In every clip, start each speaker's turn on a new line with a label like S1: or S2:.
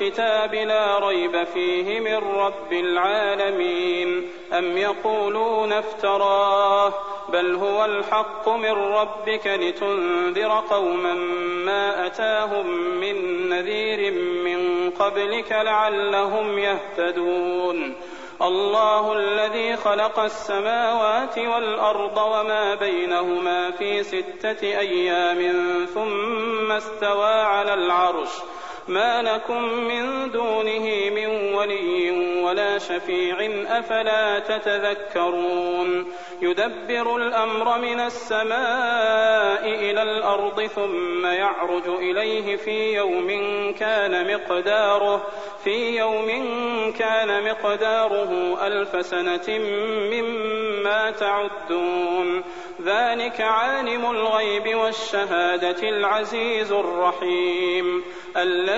S1: الكتاب لا ريب فيه من رب العالمين. أم يقولون افتراه بل هو الحق من ربك لتنذر قوما ما أتاهم من نذير من قبلك لعلهم يهتدون. الله الذي خلق السماوات والأرض وما بينهما في ستة أيام ثم استوى على العرش. ما لكم من دونه من ولي ولا شفيع أفلا تتذكرون يدبر الأمر من السماء إلى الأرض ثم يعرج إليه في يوم كان مقداره في يوم كان مقداره ألف سنة مما تعدون ذلك عالم الغيب والشهادة العزيز الرحيم الذي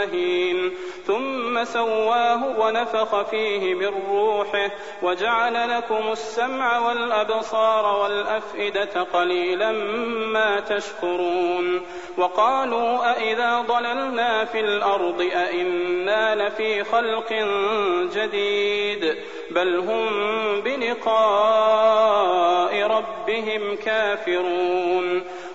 S1: مهين. ثم سواه ونفخ فيه من روحه وجعل لكم السمع والأبصار والأفئدة قليلا ما تشكرون. وقالوا أإذا ضللنا في الأرض أإنا لفي خلق جديد بل هم بلقاء ربهم كافرون.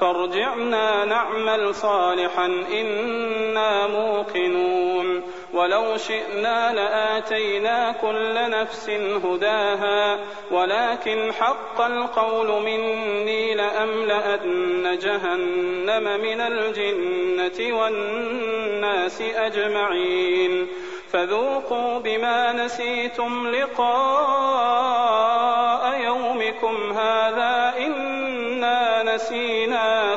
S1: فارجعنا نعمل صالحا إنا موقنون. ولو شئنا لآتينا كل نفس هداها ولكن حق القول مني لأملأن جهنم من الجنة والناس أجمعين. فذوقوا بما نسيتم لقاء يومكم هذا إنا نسيناكم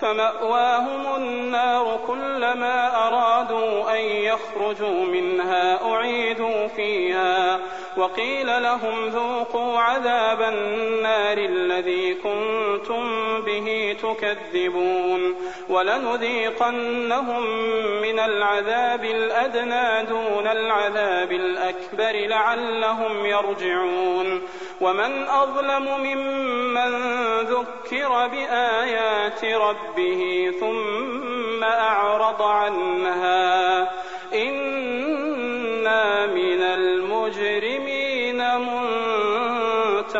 S1: فمأواهم النار كلما أرادوا أن يخرجوا منها أعيدوا فيها وقيل لهم ذوقوا عذاب النار الذي كنتم به تكذبون ولنذيقنهم من العذاب الأدنى دون العذاب الأكبر لعلهم يرجعون ومن أظلم ممن ذكر بآيات ربه ثم أعرض عنها إنا من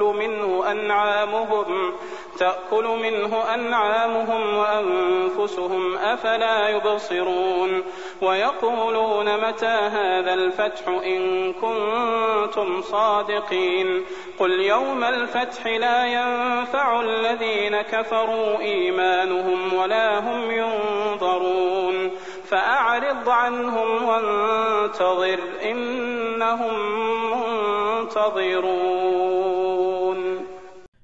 S1: تأكل منه أنعامهم تأكل منه أنعامهم وأنفسهم أفلا يبصرون؟ ويقولون متى هذا الفتح إن كنتم صادقين؟ قل يوم الفتح لا ينفع الذين كفروا إيمانهم ولا هم ينظرون. فأعرض عنهم وانتظر إنهم منتظرون.